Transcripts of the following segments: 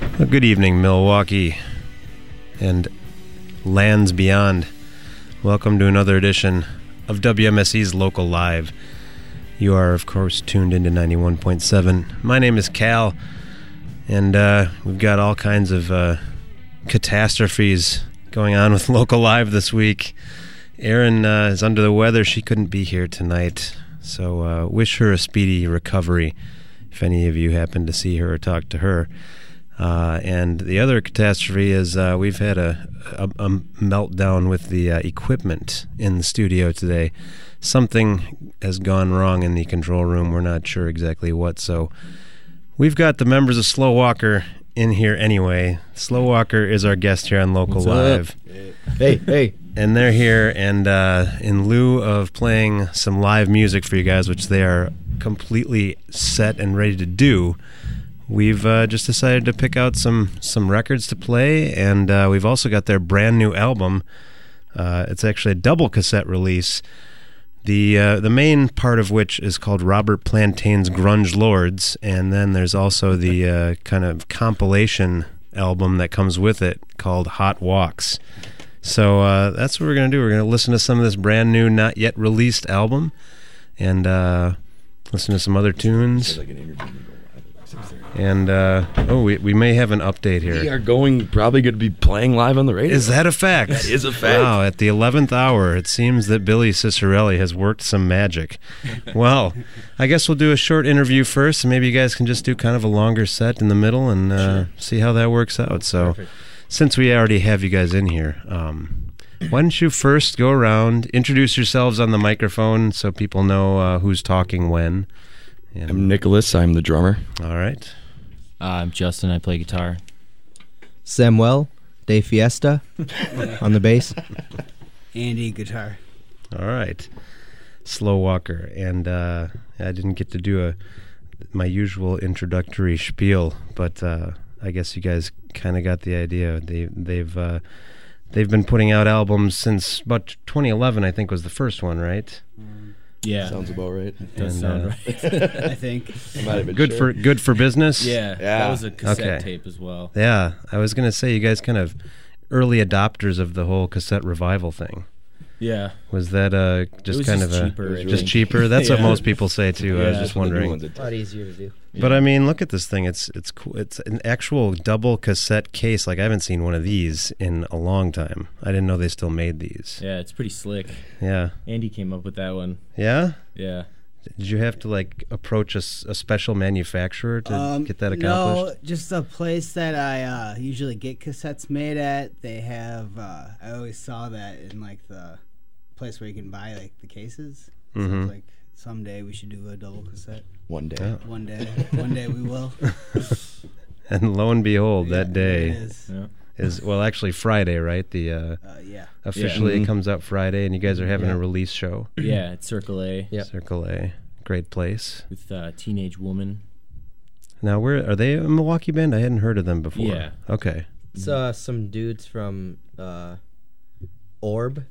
Well, good evening, Milwaukee and lands beyond. Welcome to another edition of WMSE's Local Live. You are, of course, tuned into 91.7. My name is Cal, and uh, we've got all kinds of uh, catastrophes going on with Local Live this week. Erin uh, is under the weather. She couldn't be here tonight, so uh, wish her a speedy recovery if any of you happen to see her or talk to her. Uh, and the other catastrophe is uh, we've had a, a, a meltdown with the uh, equipment in the studio today. Something has gone wrong in the control room. We're not sure exactly what. So we've got the members of Slow Walker in here anyway. Slow Walker is our guest here on Local What's up? Live. Hey, hey. And they're here, and uh, in lieu of playing some live music for you guys, which they are completely set and ready to do, we've uh, just decided to pick out some some records to play, and uh, we've also got their brand new album. Uh, it's actually a double cassette release. The uh, the main part of which is called Robert Plantain's Grunge Lords, and then there's also the uh, kind of compilation album that comes with it called Hot Walks. So uh, that's what we're gonna do. We're gonna listen to some of this brand new, not yet released album, and listen to some other tunes. And uh, oh, we, we may have an update here. We are going probably going to be playing live on the radio. Is that a fact? That is a fact. Wow! At the eleventh hour, it seems that Billy Cicerelli has worked some magic. well, I guess we'll do a short interview first, and maybe you guys can just do kind of a longer set in the middle and uh, see how that works out. So, since we already have you guys in here, um, why don't you first go around, introduce yourselves on the microphone so people know uh, who's talking when. And, I'm Nicholas. I'm the drummer. all right. Uh, I'm Justin. I play guitar. Samuel De Fiesta on the bass. Andy guitar. All right, slow walker, and uh, I didn't get to do a my usual introductory spiel, but uh, I guess you guys kind of got the idea. They they've uh, they've been putting out albums since about 2011, I think was the first one, right? Yeah, Sounds about right. does and, sound uh, right. I think. I might have been Good sure. for good for business. yeah, Yeah. that was a cassette Okay. tape as well. yeah. I was gonna say you guys kind of early adopters of the whole cassette revival thing. Yeah, Was that uh, just kind just of a cheaper, I just cheaper? That's what most people say too. I was just One of the new wondering. A lot easier to do. But I mean, look at this thing. It's it's cool. It's an actual double cassette case. Like I haven't seen one of these in a long time. I didn't know they still made these. yeah, it's pretty slick. Yeah. Andy came up with that one. Yeah. Yeah, Did you have to like approach a, a special manufacturer to Um, get that accomplished? No, accomplished? just a place that I uh, usually get cassettes made at. They have. Uh, I always saw that in like the place where you can buy like the cases. So Mhm. it's like someday we should do a double cassette. One day. Yeah. One day. one day we will. And lo and behold, Yeah, that day is. yeah. is well, actually Friday, right? The uh, Uh, yeah. officially it comes out Friday, and you guys are having Yeah. a release show. yeah. It's Circle A Yep. Circle A, great place. with uh, Teenage Woman. Now, where are they? A Milwaukee band? I hadn't heard of them before. Yeah. Okay. It's uh, some dudes from uh, Orb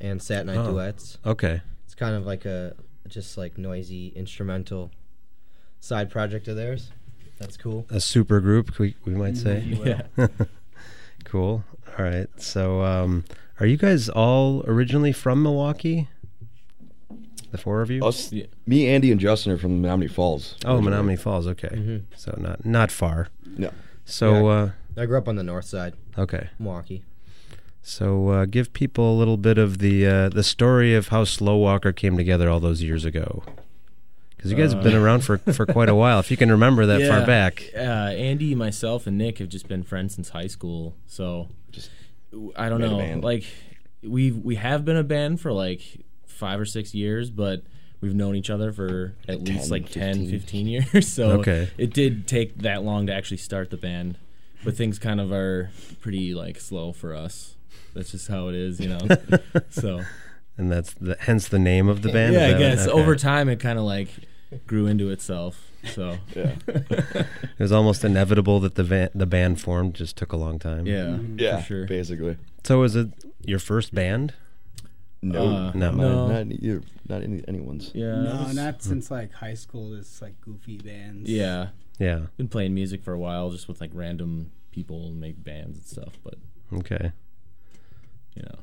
and Sat Night Oh. Duets. Okay. It's kind of like a just like noisy instrumental side project of theirs. That's cool. A super group, we, we might say. If you will. Yeah, Cool. All right. So, um, are you guys all originally from Milwaukee? The four of you? Us, Yeah. me, Andy, and Justin are from Menomonee Falls. oh, originally. Menomonee Falls. Okay. Mhm. So not not far. No. So uh, I grew up on the north side, okay. Milwaukee. So uh, give people a little bit of the uh, the story of how Slow Walker came together all those years ago. Because you guys have been Uh, around for, for quite a while. If you can remember that far back. Uh, Andy, myself, and Nick have just been friends since high school. So, Just I don't know. Like, we we have been a band for like five or six years, but we've known each other for at Like least 10, like 10, 15. 15 years. So Okay. it did take that long to actually start the band. But things kind of are pretty like slow for us. That's just how it is, you know. so And that's the, hence the name of the band. yeah, I guess okay. over time it kind of like grew into itself. So Yeah. It was almost inevitable that the van, the band formed. Just took a long time. yeah, Yeah. for sure. Basically. So was it your first band? No. Uh, No. Not, not any, not any anyone's. Yeah. no, was- not since like high school. It's like goofy bands. Yeah. Yeah. been playing music for a while, just with like random people and make bands and stuff. But Okay. You know,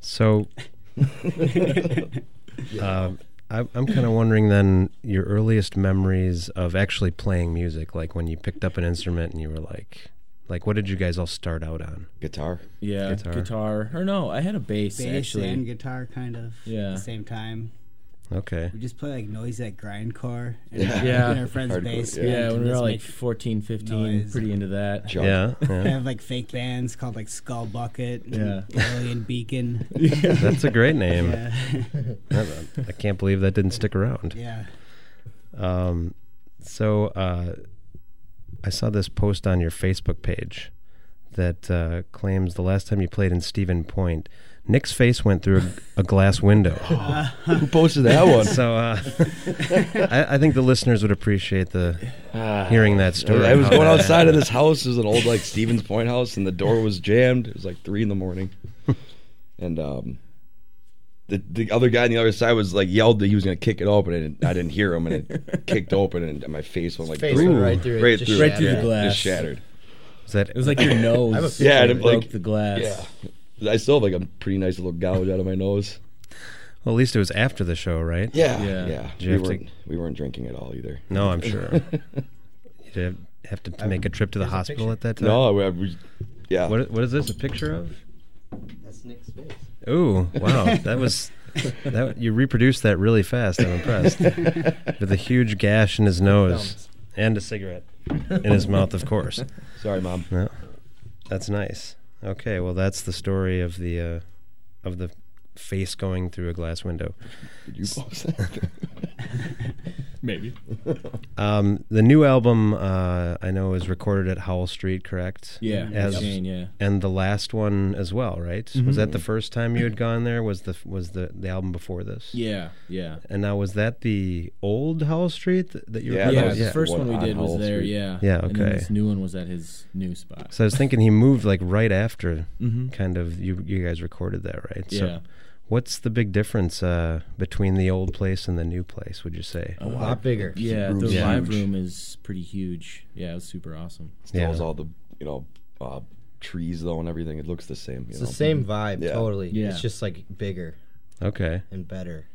So, um, I, I'm kind of wondering then your earliest memories of actually playing music, like when you picked up an instrument and you were like, like what did you guys all start out on? Guitar. yeah, Guitar. guitar. or no, I had a bass, Bass actually. and guitar, kind of. Yeah. At the same time. Okay. We just play like noise at grindcore. And Yeah. Yeah. In our friend's Hardcore, basement. yeah, when we were like make- 14, 15, noise. pretty into that. Jump. Yeah. We yeah. have like fake bands called like Skull Bucket, and Yeah. Alien Beacon. That's a great name. Yeah, I, I can't believe that didn't stick around. yeah. Um, so uh, I saw this post on your Facebook page that uh, claims the last time you played in Stevens Point, Nick's face went through a, a glass window. Who posted that one? So uh, I, I think the listeners would appreciate the hearing that story. I was going outside of this house. It was an old like Stevens Point house, and the door was jammed. It was like three in the morning, and um, the the other guy on the other side was like yelled that he was gonna kick it open, and I didn't hear him, and it kicked open, and my face went like Face through, went right through it, right just through, Right through the yeah, glass. just shattered. Is that It was like your nose. Yeah, it, broke like- the glass. Yeah, I still have like a pretty nice little gouge out of my nose. well, at least it was after the show, right? Yeah, Yeah. yeah. We weren't we weren't drinking at all either. No, I'm sure. You'd have, have to, to make a trip to the hospital at that time. No, we, uh, we yeah. What, what is this? A picture of? That's Nick's face. Ooh, wow, that was that. You reproduced that really fast. I'm impressed. With a huge gash in his nose and a cigarette in his mouth, of course. Sorry, mom. No, that's nice. Okay, well, that's the story of the uh, of the face going through a glass window. Did you post that? Maybe. Um, the new album, uh, I know, is recorded at Howell Street, correct? Yeah, As- Shane, yeah. And the last one as well, right? Was Mhm. that the first time you had gone there? Was the was the the album before this? Yeah, yeah. And now was that the old Howell Street that, that you Yeah, were? Yeah, that was the yeah. first one one we on did was Howell there, Street. yeah. Yeah, And then okay. this new one was at his new spot. So I was thinking he moved like right after, mm-hmm. kind of. You you guys recorded that, right? Yeah. So what's the big difference uh, between the old place and the new place? Would you say? A lot bigger. Yeah, room's the live room is pretty huge. Yeah, it was super awesome. Still Yeah. has all the you know uh, trees though and everything. It looks the same. You It's know? the same vibe, Yeah. totally. Yeah. It's just like bigger Okay. and better.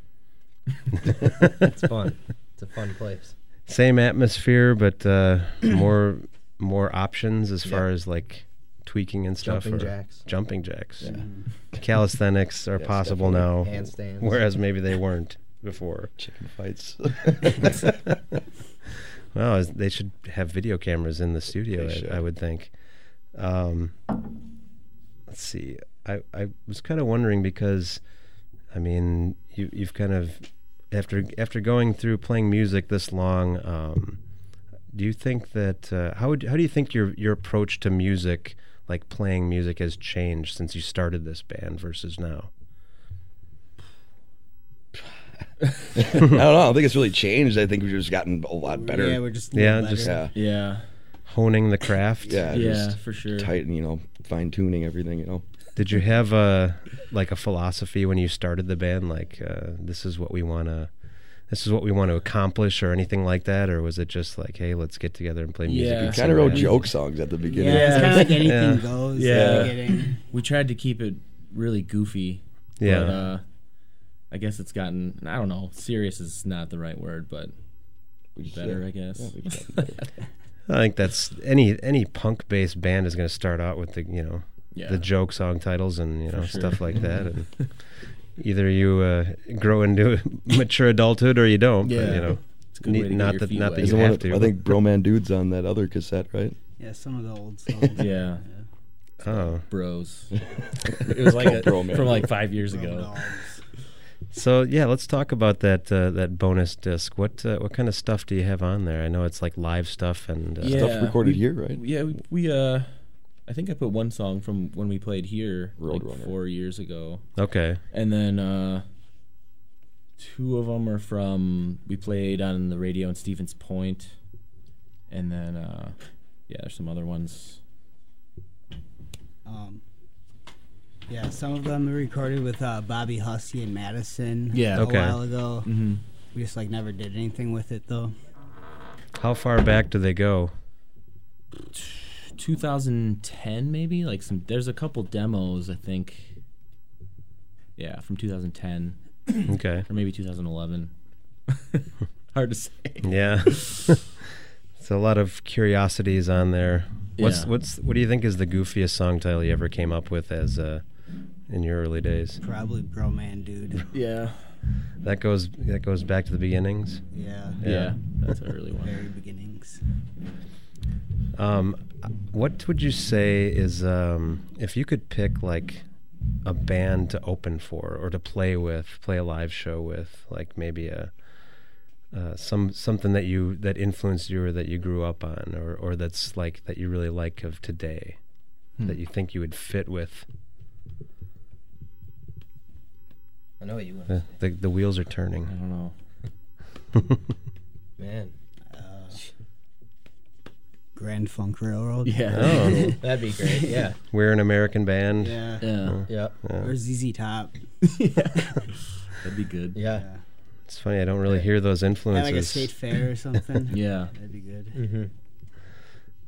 It's fun. It's a fun place. Same atmosphere, but uh, more more options as Yeah. far as like tweaking and stuff. Jumping or- jacks. Jumping jacks. Yeah. Calisthenics are Yes, possible definitely. now, Handstands. whereas maybe they weren't before. chicken fights. Well, they should have video cameras in the studio. I. I would think. Um, let's see. I, I was kind of wondering because, I mean, you you've kind of after after going through playing music this long. Um, do you think that uh, how would how do you think your your approach to music, like playing music, has changed since you started this band versus now? I don't know. I don't think it's really changed. I think we've just gotten a lot better. Yeah, we're just Yeah, yeah, just- yeah, Yeah, Honing the craft. yeah, yeah, just for sure. tighten, you know, fine tuning everything. You know, Did you have a like a philosophy when you started the band? Like uh, this is what we want to, this is what we want to accomplish, or anything like that, or was it just like, hey, let's get together and play music? Yeah. and kind of wrote joke songs at the beginning. Yeah, it's kind of like anything Yeah. goes. Yeah. at. We tried to keep it really goofy. Yeah. But, uh, I guess it's gotten. I don't know. Serious is not the right word, but We better, yeah. I guess. Yeah, we've gotten better. I think that's any any punk based band is going to start out with the you know yeah. the joke song titles and you know sure. stuff like that, and either you uh, grow into mature adulthood or you don't. But, Yeah. you know, It's a good way to not your that not that wet. He's you the have to. I think Broman Dude's on that other cassette, right? Yeah, some of the old songs. Yeah. Oh, Bros. it was like a, from like five years Road ago. dogs. So yeah, let's talk about that uh, that bonus disc. What uh, what kind of stuff do you have on there? I know it's like live stuff and uh, Yeah. Stuff recorded we- here, right? Yeah, we, we uh, I think I put one song from when we played here like Roadrunner. four years ago, Okay, and then uh, two of them are from we played on the radio in Stevens Point. Point, and then uh, yeah, there's some other ones. Um, yeah, some of them we recorded with uh, Bobby Hussey and Madison. Yeah. a Okay. while ago. Mm-hmm. We just like never did anything with it though. How far back do they go? 2010 maybe like some there's a couple demos i think yeah from 2010 Okay. or maybe 2011 hard to say Yeah. it's a lot of curiosities on there. What's Yeah. what's what do you think is the goofiest song title you ever came up with as uh in your early days? Probably Bro Man Dude. yeah That goes that goes back to the beginnings. Yeah. Yeah. yeah, that's a early one Very beginnings. Um, what would you say is um, if you could pick like a band to open for or to play with, play a live show with, like maybe a uh, some something that you that influenced you or that you grew up on, or or that's like that you really like of today, Hmm. that you think you would fit with. I know what you want. The the, the wheels are turning. i don't know Man, Uh, Grand Funk Railroad. yeah Oh, that'd be great. Yeah. we're an American band. Yeah. yeah Yeah. Yeah. Or ZZ Top. yeah, that'd be good Yeah. Yeah. It's funny. I don't really hear those And influences. like a state fair or something. yeah That'd be good. Mm-hmm.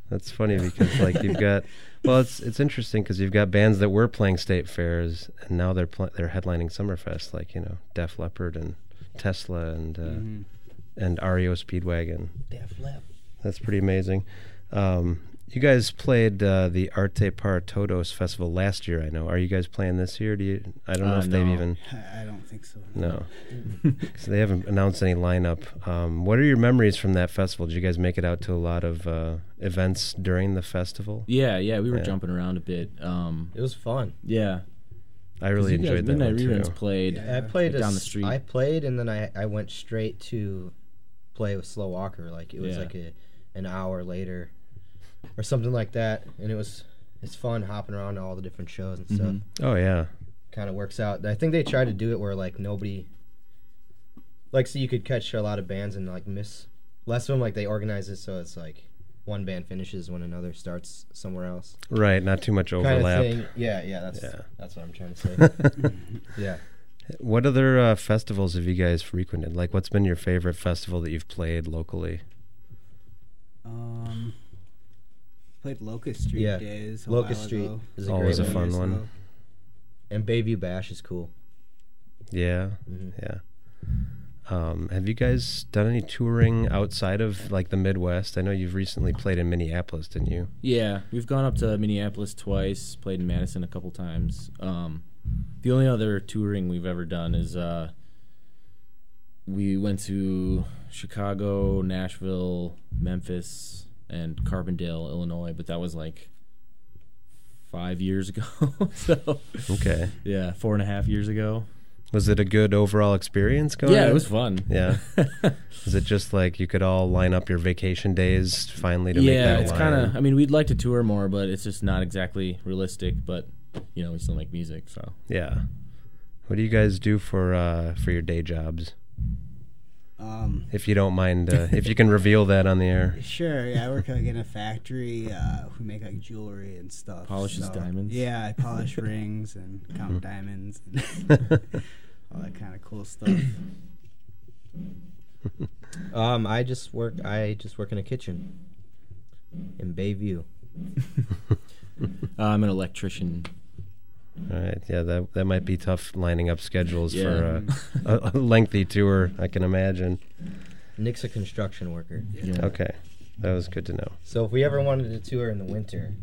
That's funny because like you've got well, it's it's interesting because you've got bands that were playing state fairs and now they're pl- they're headlining Summerfest, like you know Def Leppard and Tesla and uh, Mhm. and REO Speedwagon. Def Lep. That's pretty amazing. Um, you guys played uh, the Arte para Todos festival last year. I know. Are you guys playing this year? Do you? I don't know Uh, if they've even. I I don't think so. No, 'Cause they haven't announced any lineup. Um, what are your memories from that festival? Did you guys make it out to a lot of uh, events during the festival? yeah yeah we were Yeah. jumping around a bit um It was fun. yeah I really you guys- enjoyed that midnight one reruns too. played Yeah. I played Like a down the street. I played and then I I went straight to play with Slow Walker. Like it was Yeah. like a an hour later or something like that, and it was it's fun hopping around to all the different shows and stuff. Mhm. Oh yeah, Kind of works out. I think they tried to do it where like nobody like so you could catch a lot of bands and like miss less of them. Like they organize it so it's like one band finishes when another starts somewhere else. right. Not too much Kind overlap. of thing. Yeah, yeah. That's Yeah. that's what I'm trying to say. yeah. what other uh, festivals have you guys frequented? Like, what's been your favorite festival that you've played locally? Um, played Locust Street Yeah. days. A Locust while Street ago. is a Always great a fun one. ago. And Bayview Bash is cool. Yeah, Mhm. yeah. Um, have you guys done any touring outside of like the Midwest? I know you've recently played in Minneapolis, didn't you? Yeah, we've gone up to Minneapolis twice, played in Madison a couple times. Um, the only other touring we've ever done is uh, we went to Chicago, Nashville, Memphis, and Carbondale, Illinois, but that was like five years ago. so Okay. yeah, four and a half years ago. Was it a good overall experience going? yeah, it was fun. Yeah. Is it just like you could all line up your vacation days finally to make that? yeah, it's kind of. I mean, we'd like to tour more, but it's just not exactly realistic. But you know, we still make music, so Yeah. What do you guys do for uh, for your day jobs? Um, If you don't mind, uh, if you can reveal that on the air. Sure, yeah, I work like in a factory. Uh, we make like jewelry and stuff. Polishes diamonds? Yeah, I polish rings and count diamonds and all that kind of cool stuff. Um, I just work. I just work in a kitchen in Bayview. uh, I'm an electrician. All right. Yeah, that that might be tough lining up schedules Yeah. for uh, a, a lengthy tour. I can imagine. Nick's a construction worker, Yeah. Okay, that was good to know. so if we ever wanted to tour in the winter,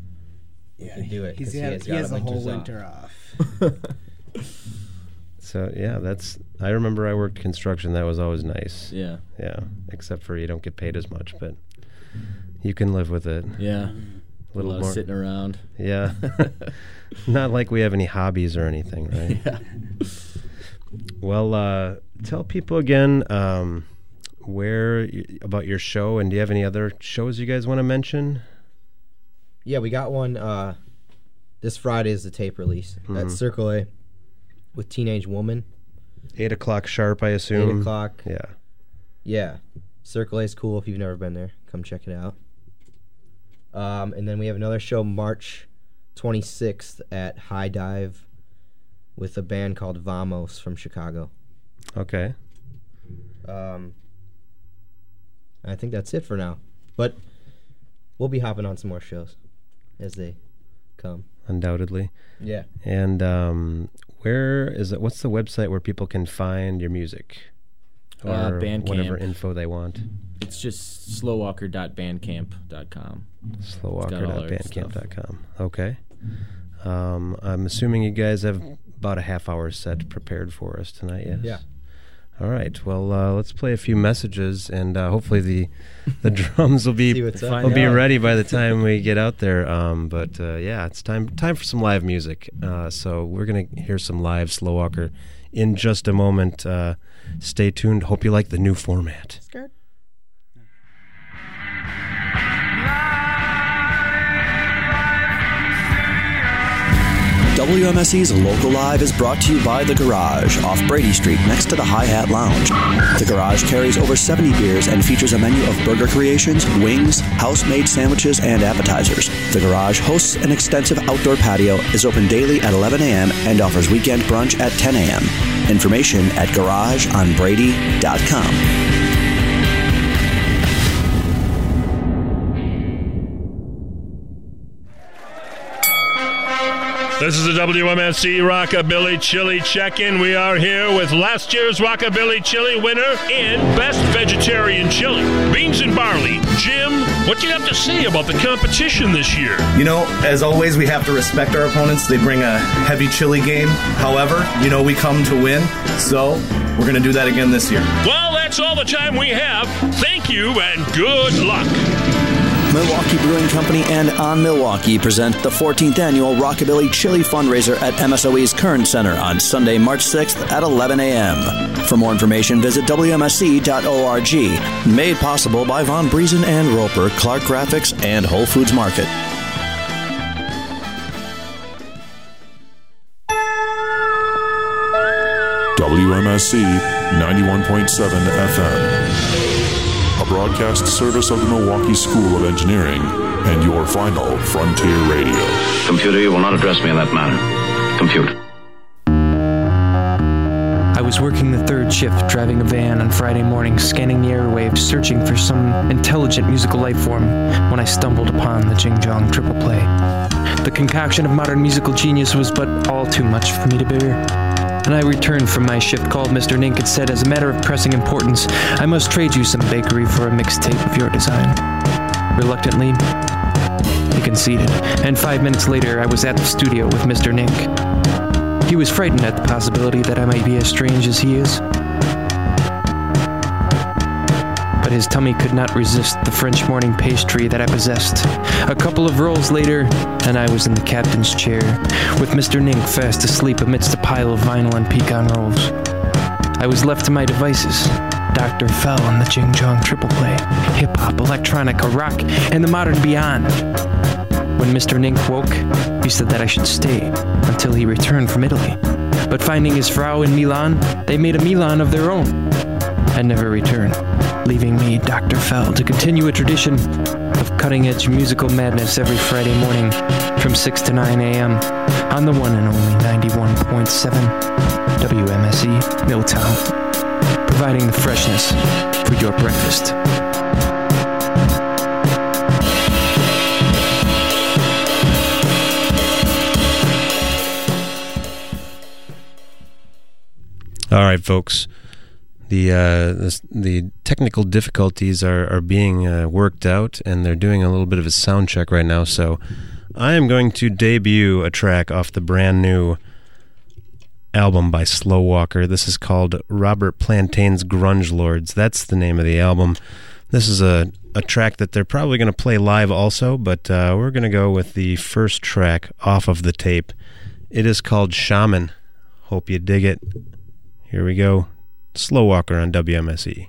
Yeah, could do it, 'cause He's he got, has he got has a the whole winter off. So yeah, that's. I remember I worked construction. That was always nice. Yeah. Yeah, except for you don't get paid as much, but you can live with it. Yeah. A A little lot of more. sitting around. Yeah. Not like we have any hobbies or anything, right? yeah. Well, uh, tell people again um, where y- about your show, and do you have any other shows you guys want to mention? yeah, we got one. Uh, this Friday is the tape release at Circle A with Teenage Woman. Eight o'clock sharp, I assume. Eight o'clock. Yeah. Yeah, Circle A is cool. If you've never been there, come check it out. Um, and then we have another show March 26th at High Dive with a band called Vamos from Chicago. Okay. Um, I think that's it for now. But we'll be hopping on some more shows as they come. undoubtedly. Yeah. And um, where is it? What's the website where people can find your music or Uh, Bandcamp. whatever info they want? It's just slowwalker.bandcamp.com. Slowwalker.bandcamp.com. Okay. Um, I'm assuming you guys have about a half hour set prepared for us tonight. Yes. Yeah. All right. Well, uh, let's play a few messages, and uh, hopefully the the drums will be what's up. Find will be ready by the time we get out there. Um, but uh, yeah, it's time time for some live music. Uh, so we're gonna hear some live Slow Walker in just a moment. Uh, stay tuned. Hope you like the new format. WMSE's Local Live is brought to you by The Garage off Brady Street next to the Hi Hat Lounge. The Garage carries over 70 beers and features a menu of burger creations, wings, house made sandwiches, and appetizers. The Garage hosts an extensive outdoor patio, is open daily at 11 a.m., and offers weekend brunch at 10 a.m. Information at garageonbrady.com. This is the WMSE Rockabilly Chili Check-In. We are here with last year's Rockabilly Chili winner in Best Vegetarian Chili. Beans and barley. Jim, what do you have to say about the competition this year? You know, as always, we have to respect our opponents. They bring a heavy chili game. However, you know, we come to win. So, we're going to do that again this year. Well, that's all the time we have. Thank you and good luck. Milwaukee Brewing Company and On Milwaukee present the 14th annual Rockabilly Chili fundraiser at MSOE's Kern Center on Sunday, March 6th at 11 a.m. For more information, visit WMSE.org. Made possible by Von Briesen and Roper, Clark Graphics, and Whole Foods Market. WMSE 91.7 FM. A broadcast service of the Milwaukee School of Engineering and your final frontier radio. Computer, you will not address me in that manner. Compute. I was working the third shift, driving a van on Friday morning, scanning the airwaves, searching for some intelligent musical life form, when I stumbled upon the Jing Jong triple play. The concoction of modern musical genius was but all too much for me to bear. And I returned from my ship, called Mr. Nink, and said, as a matter of pressing importance, I must trade you some bakery for a mixtape of your design. Reluctantly, he conceded, and five minutes later, I was at the studio with Mr. Nink. He was frightened at the possibility that I might be as strange as he is. But his tummy could not resist the French morning pastry that I possessed. A couple of rolls later, and I was in the captain's chair, with Mr. Nink fast asleep amidst a pile of vinyl and pecan rolls. I was left to my devices. Dr. Fell and the Jing Jong triple play, hip hop, electronica, rock, and the modern beyond. When Mr. Nink woke, he said that I should stay until he returned from Italy. But finding his Frau in Milan, they made a Milan of their own and never returned, leaving me, Dr. Fell, to continue a tradition of cutting edge musical madness every Friday morning from 6 to 9 a.m. on the one and only 91.7 WMSE Milltown, providing the freshness for your breakfast. All right, folks. The uh, the, the technical difficulties are are being uh, worked out, and they're doing a little bit of a sound check right now. So, I am going to debut a track off the brand new album by Slow Walker. This is called Robert Plantain's Grunge Lords. That's the name of the album. This is a a track that they're probably going to play live also, but uh, we're going to go with the first track off of the tape. It is called Shaman. Hope you dig it. Here we go. Slow Walker on WMSE.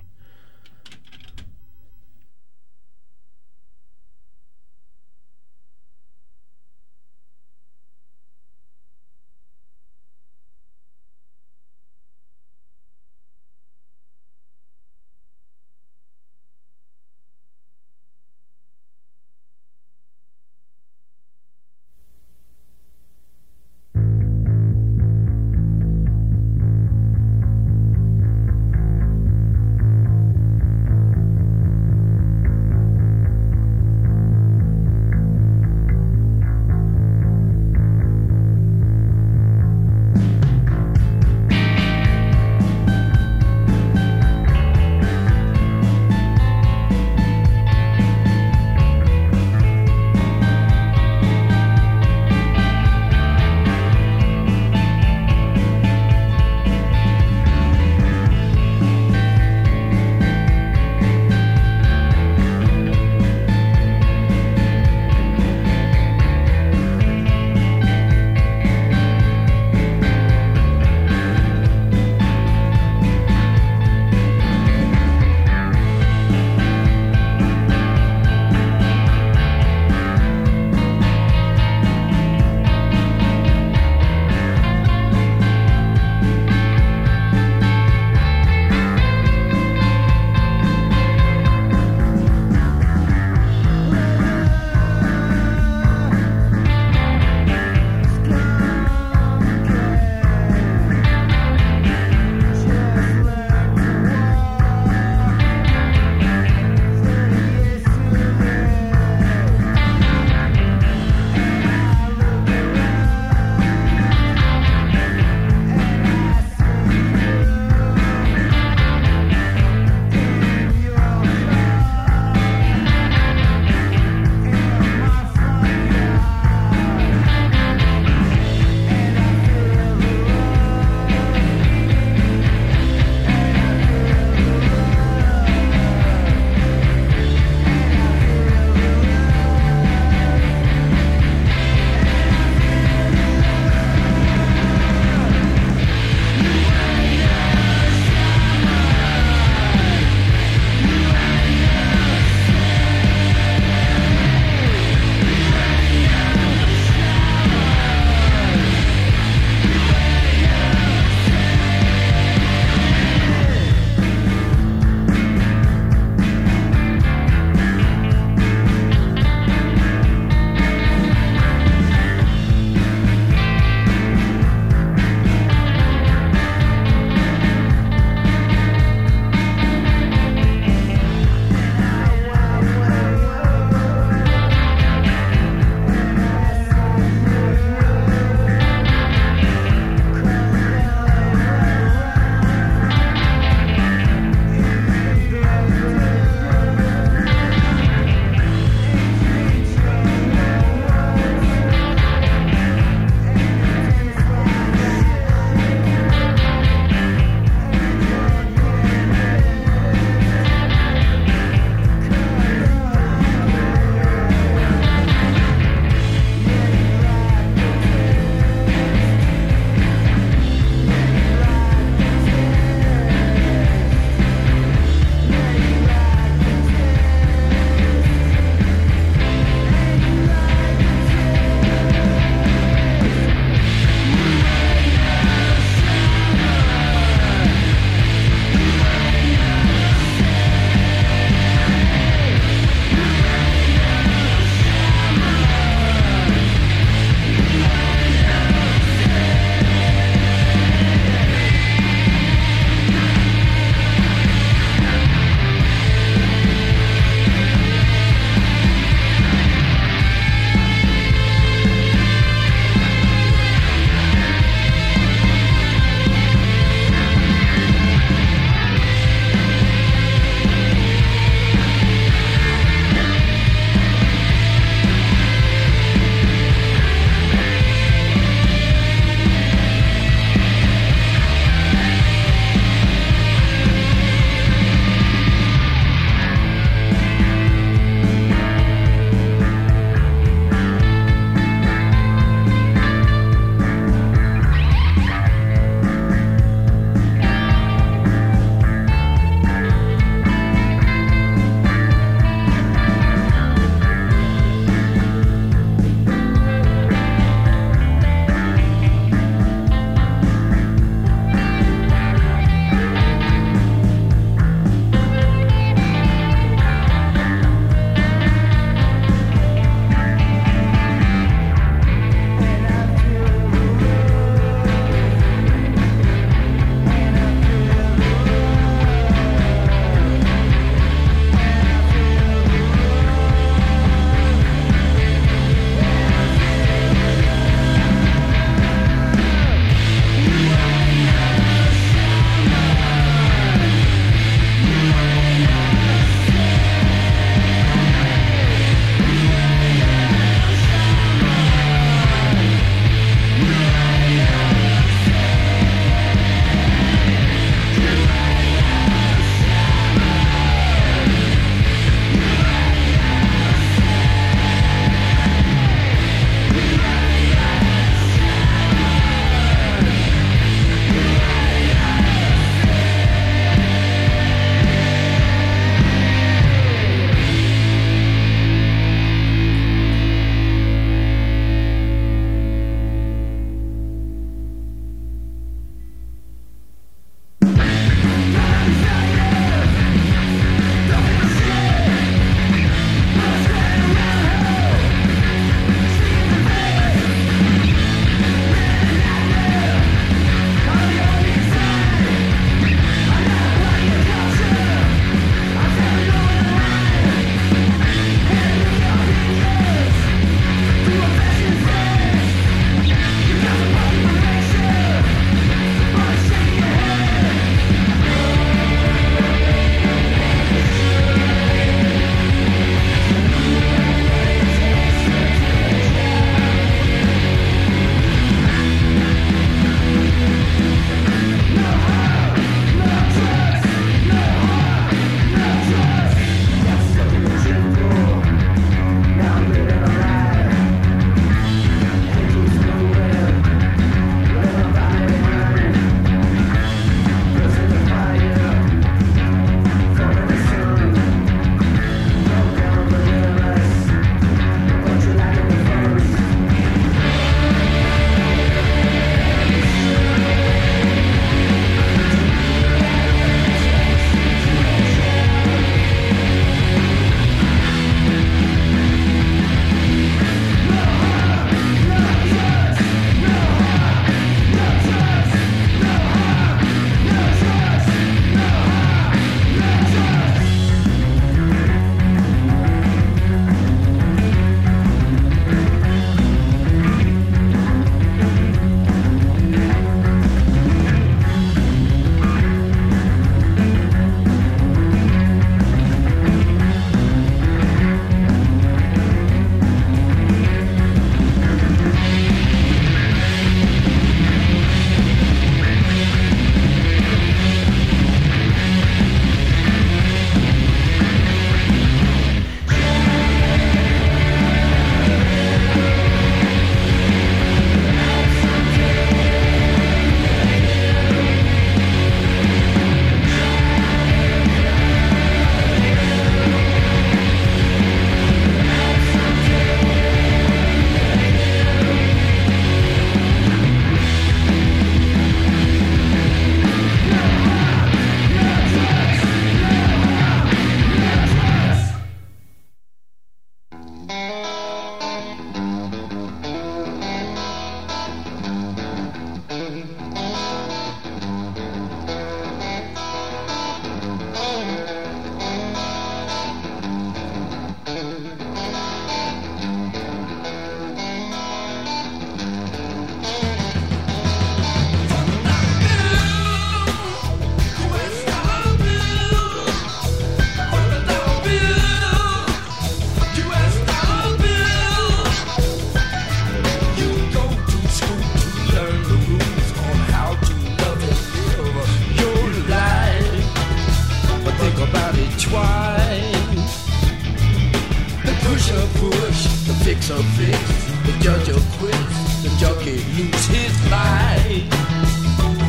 The jockey lose his life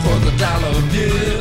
for the dollar bill,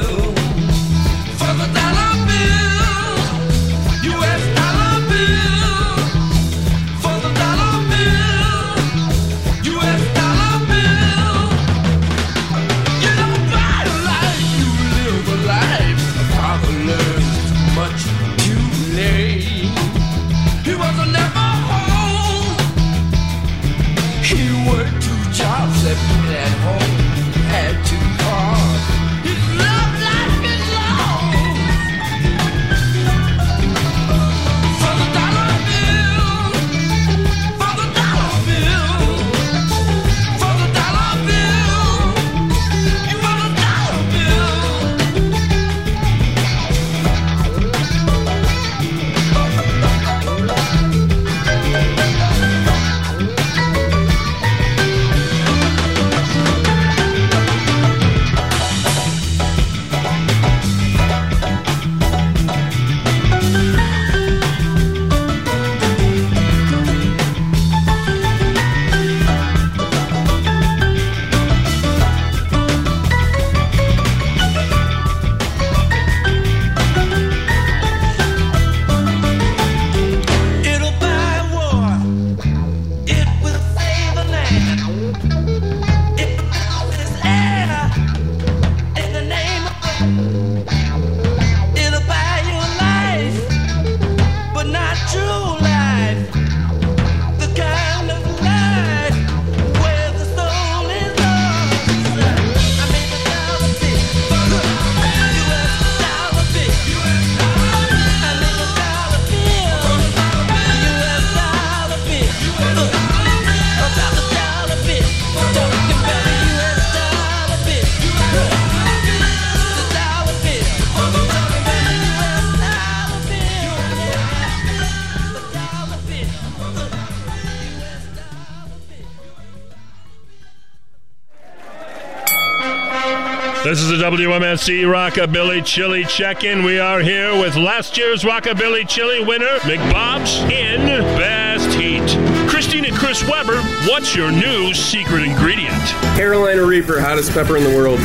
WMSE Rockabilly Chili Check-In. We are here with last year's Rockabilly Chili winner, McBob's in Best Heat. Christine and Chris Weber, what's your new secret ingredient? Carolina Reaper, hottest pepper in the world.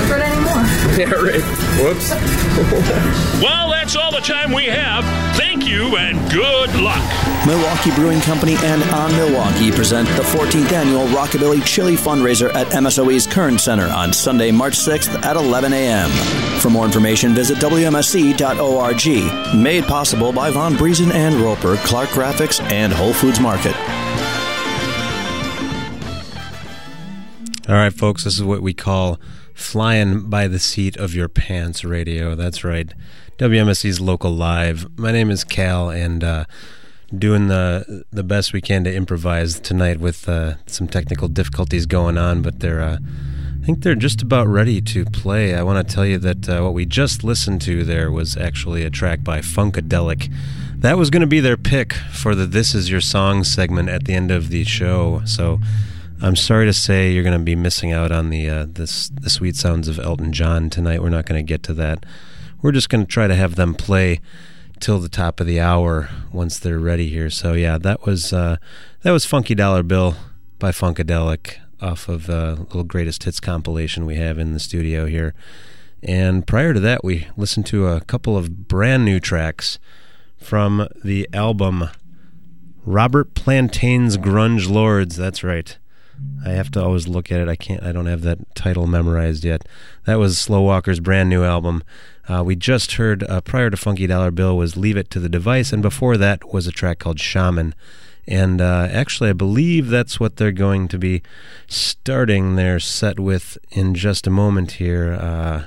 secret anymore. Yeah, right. Whoops. Well, that's all the time we have. Thank you and good luck. Milwaukee Brewing Company and On Milwaukee present the 14th annual Rockabilly Chili fundraiser at MSOE's Kern Center on Sunday, March 6th at 11 a.m. For more information, visit WMSE.org. Made possible by Von Briesen and Roper, Clark Graphics, and Whole Foods Market. All right, folks, this is what we call flying by the seat of your pants radio. That's right. WMSE's local live. My name is Cal, and uh, doing the the best we can to improvise tonight with uh, some technical difficulties going on, but they're. Uh, I think they're just about ready to play. I want to tell you that uh, what we just listened to there was actually a track by Funkadelic. That was going to be their pick for the "This Is Your Song" segment at the end of the show. So I'm sorry to say you're going to be missing out on the uh, the sweet sounds of Elton John tonight. We're not going to get to that. We're just going to try to have them play till the top of the hour once they're ready here. So yeah, that was uh, that was Funky Dollar Bill by Funkadelic off of uh, little greatest hits compilation we have in the studio here. And prior to that, we listened to a couple of brand new tracks from the album Robert Plantain's Grunge Lords. That's right. I have to always look at it. I can't. I don't have that title memorized yet. That was Slow Walker's brand new album. Uh, we just heard uh, prior to Funky Dollar Bill was "Leave It to the Device," and before that was a track called "Shaman." And uh, actually, I believe that's what they're going to be starting their set with in just a moment here. Uh,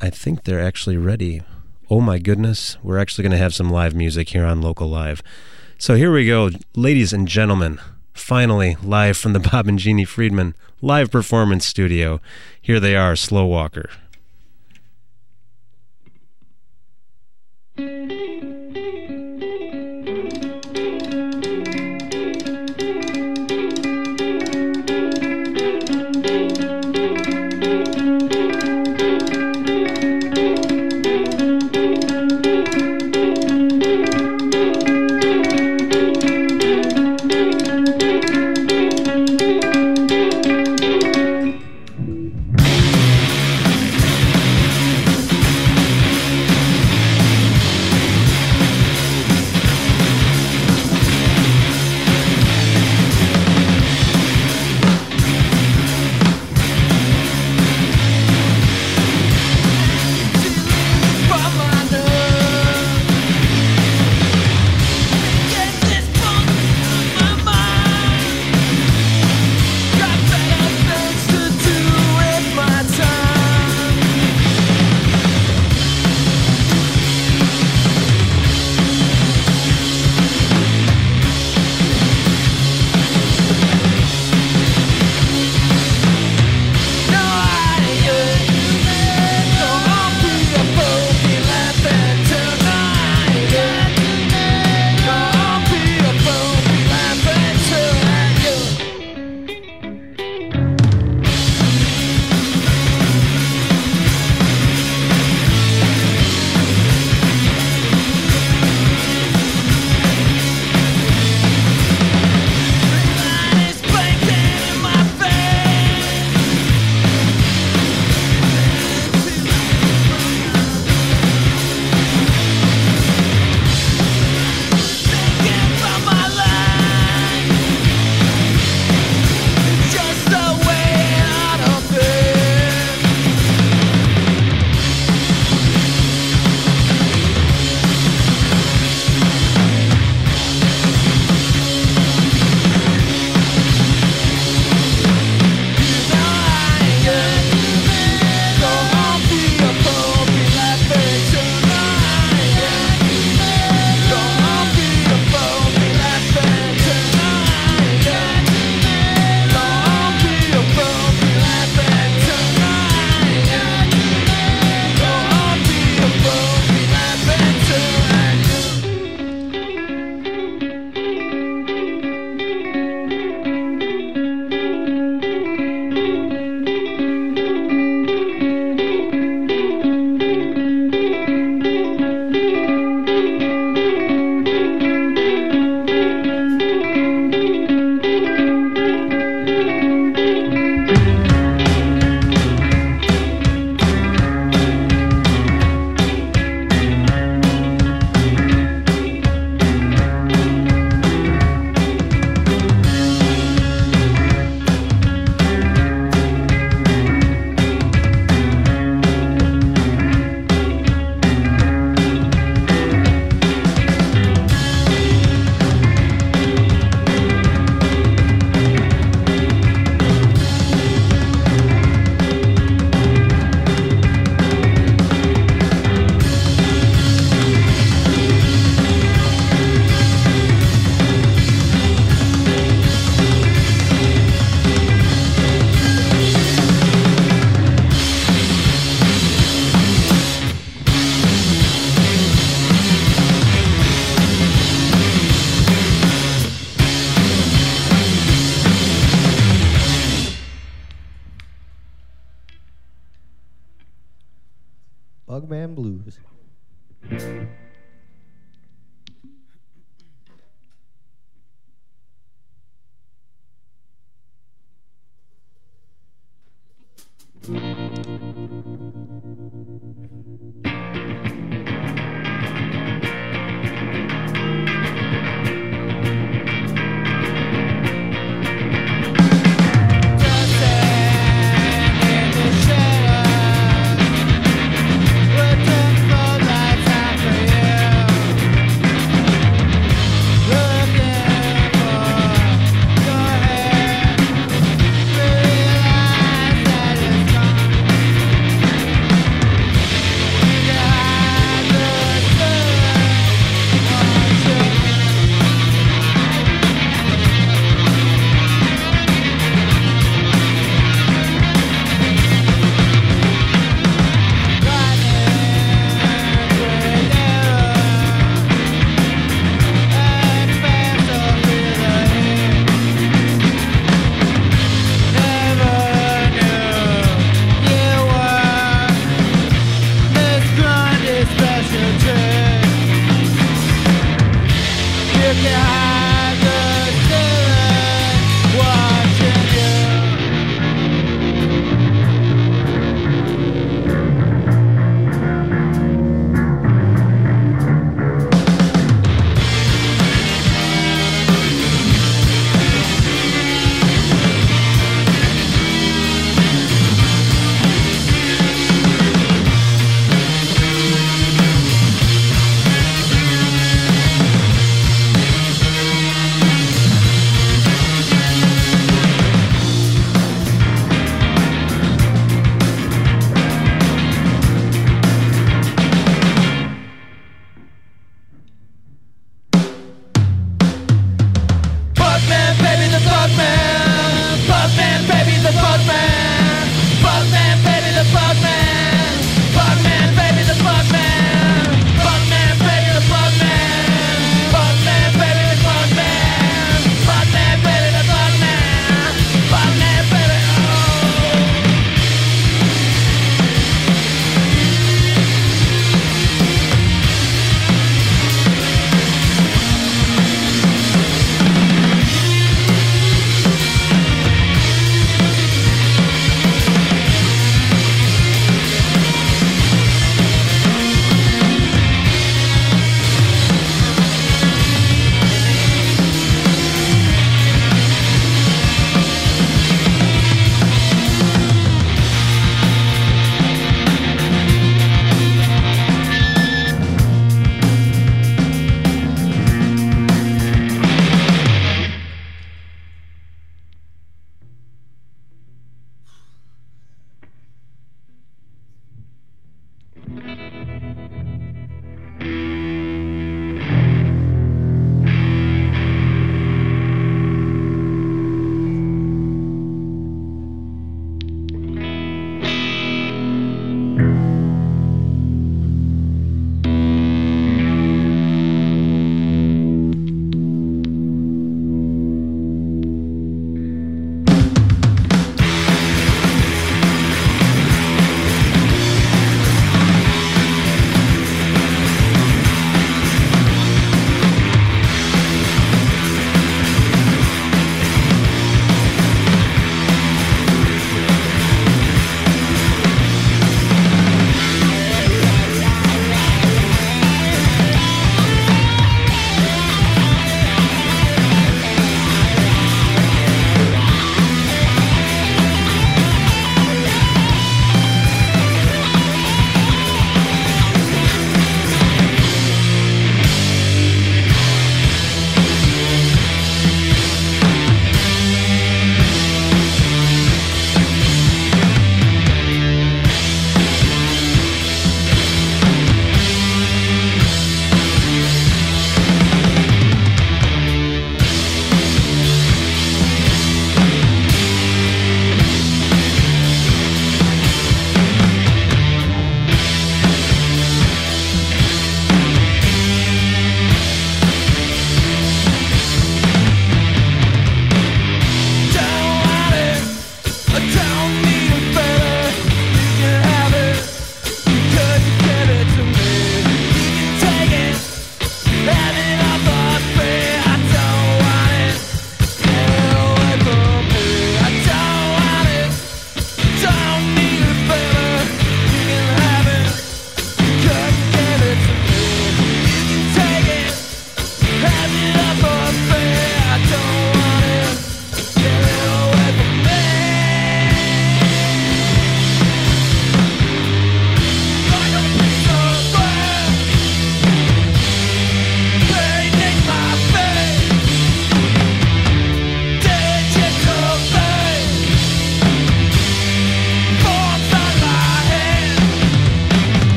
I think they're actually ready. Oh my goodness, we're actually going to have some live music here on Local Live. So here we go, ladies and gentlemen. Finally, live from the Bob and Jeannie Friedman live performance studio. Here they are, Slow Walker. Thank you.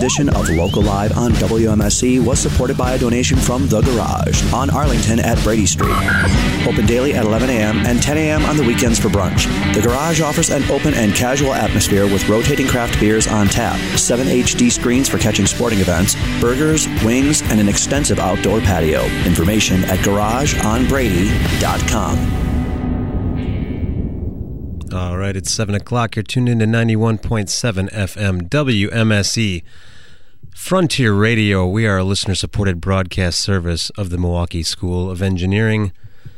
Edition of Local Live on WMSE was supported by a donation from The Garage on Arlington at Brady Street. Open daily at 11 a.m. and 10 a.m. on the weekends for brunch. The Garage offers an open and casual atmosphere with rotating craft beers on tap, 7 HD screens for catching sporting events, burgers, wings, and an extensive outdoor patio. Information at garageonbrady.com. All right, it's 7 o'clock. You're tuned into 91.7 FM WMSE. Frontier Radio. We are a listener supported broadcast service of the Milwaukee School of Engineering. A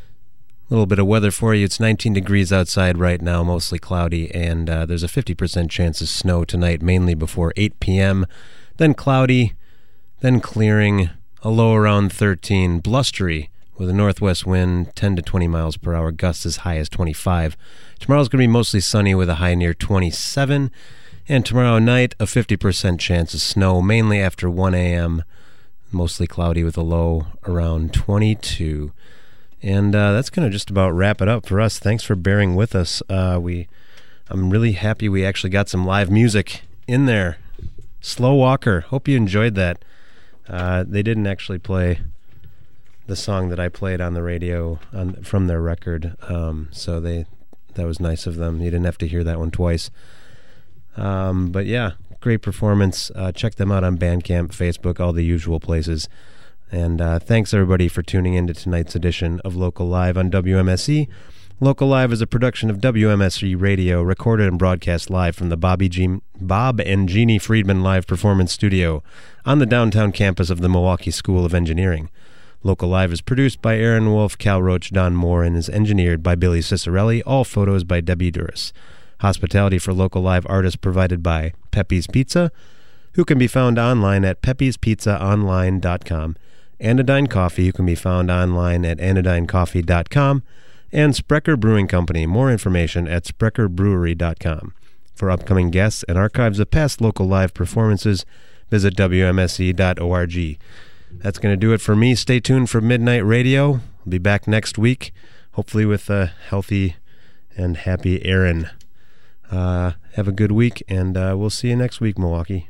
little bit of weather for you. It's 19 degrees outside right now, mostly cloudy, and uh, there's a 50% chance of snow tonight, mainly before 8 p.m. Then cloudy, then clearing, a low around 13, blustery with a northwest wind 10 to 20 miles per hour, gusts as high as 25. Tomorrow's going to be mostly sunny with a high near 27, and tomorrow night a 50% chance of snow, mainly after 1 a.m. Mostly cloudy with a low around 22. And uh, that's going to just about wrap it up for us. Thanks for bearing with us. Uh, we, I'm really happy we actually got some live music in there. Slow Walker. Hope you enjoyed that. Uh, they didn't actually play the song that I played on the radio on, from their record, um, so they that was nice of them. You didn't have to hear that one twice. Um, but yeah, great performance. Uh, check them out on Bandcamp, Facebook, all the usual places. And uh, thanks everybody for tuning in to tonight's edition of Local Live on WMSE. Local Live is a production of WMSE Radio, recorded and broadcast live from the Bobby G- Bob and Jeannie Friedman Live Performance Studio on the downtown campus of the Milwaukee School of Engineering. Local Live is produced by Aaron Wolf, Cal Roach, Don Moore, and is engineered by Billy Cicerelli. All photos by Debbie Duras. Hospitality for Local Live artists provided by Pepe's Pizza, who can be found online at peppe'spizzaonline.com. Anodyne Coffee, who can be found online at anodynecoffee.com. And Sprecher Brewing Company. More information at sprecherbrewery.com. For upcoming guests and archives of past local live performances, visit WMSE.org. That's going to do it for me. Stay tuned for Midnight Radio. I'll be back next week, hopefully with a healthy and happy Aaron. Uh, have a good week, and uh, we'll see you next week, Milwaukee.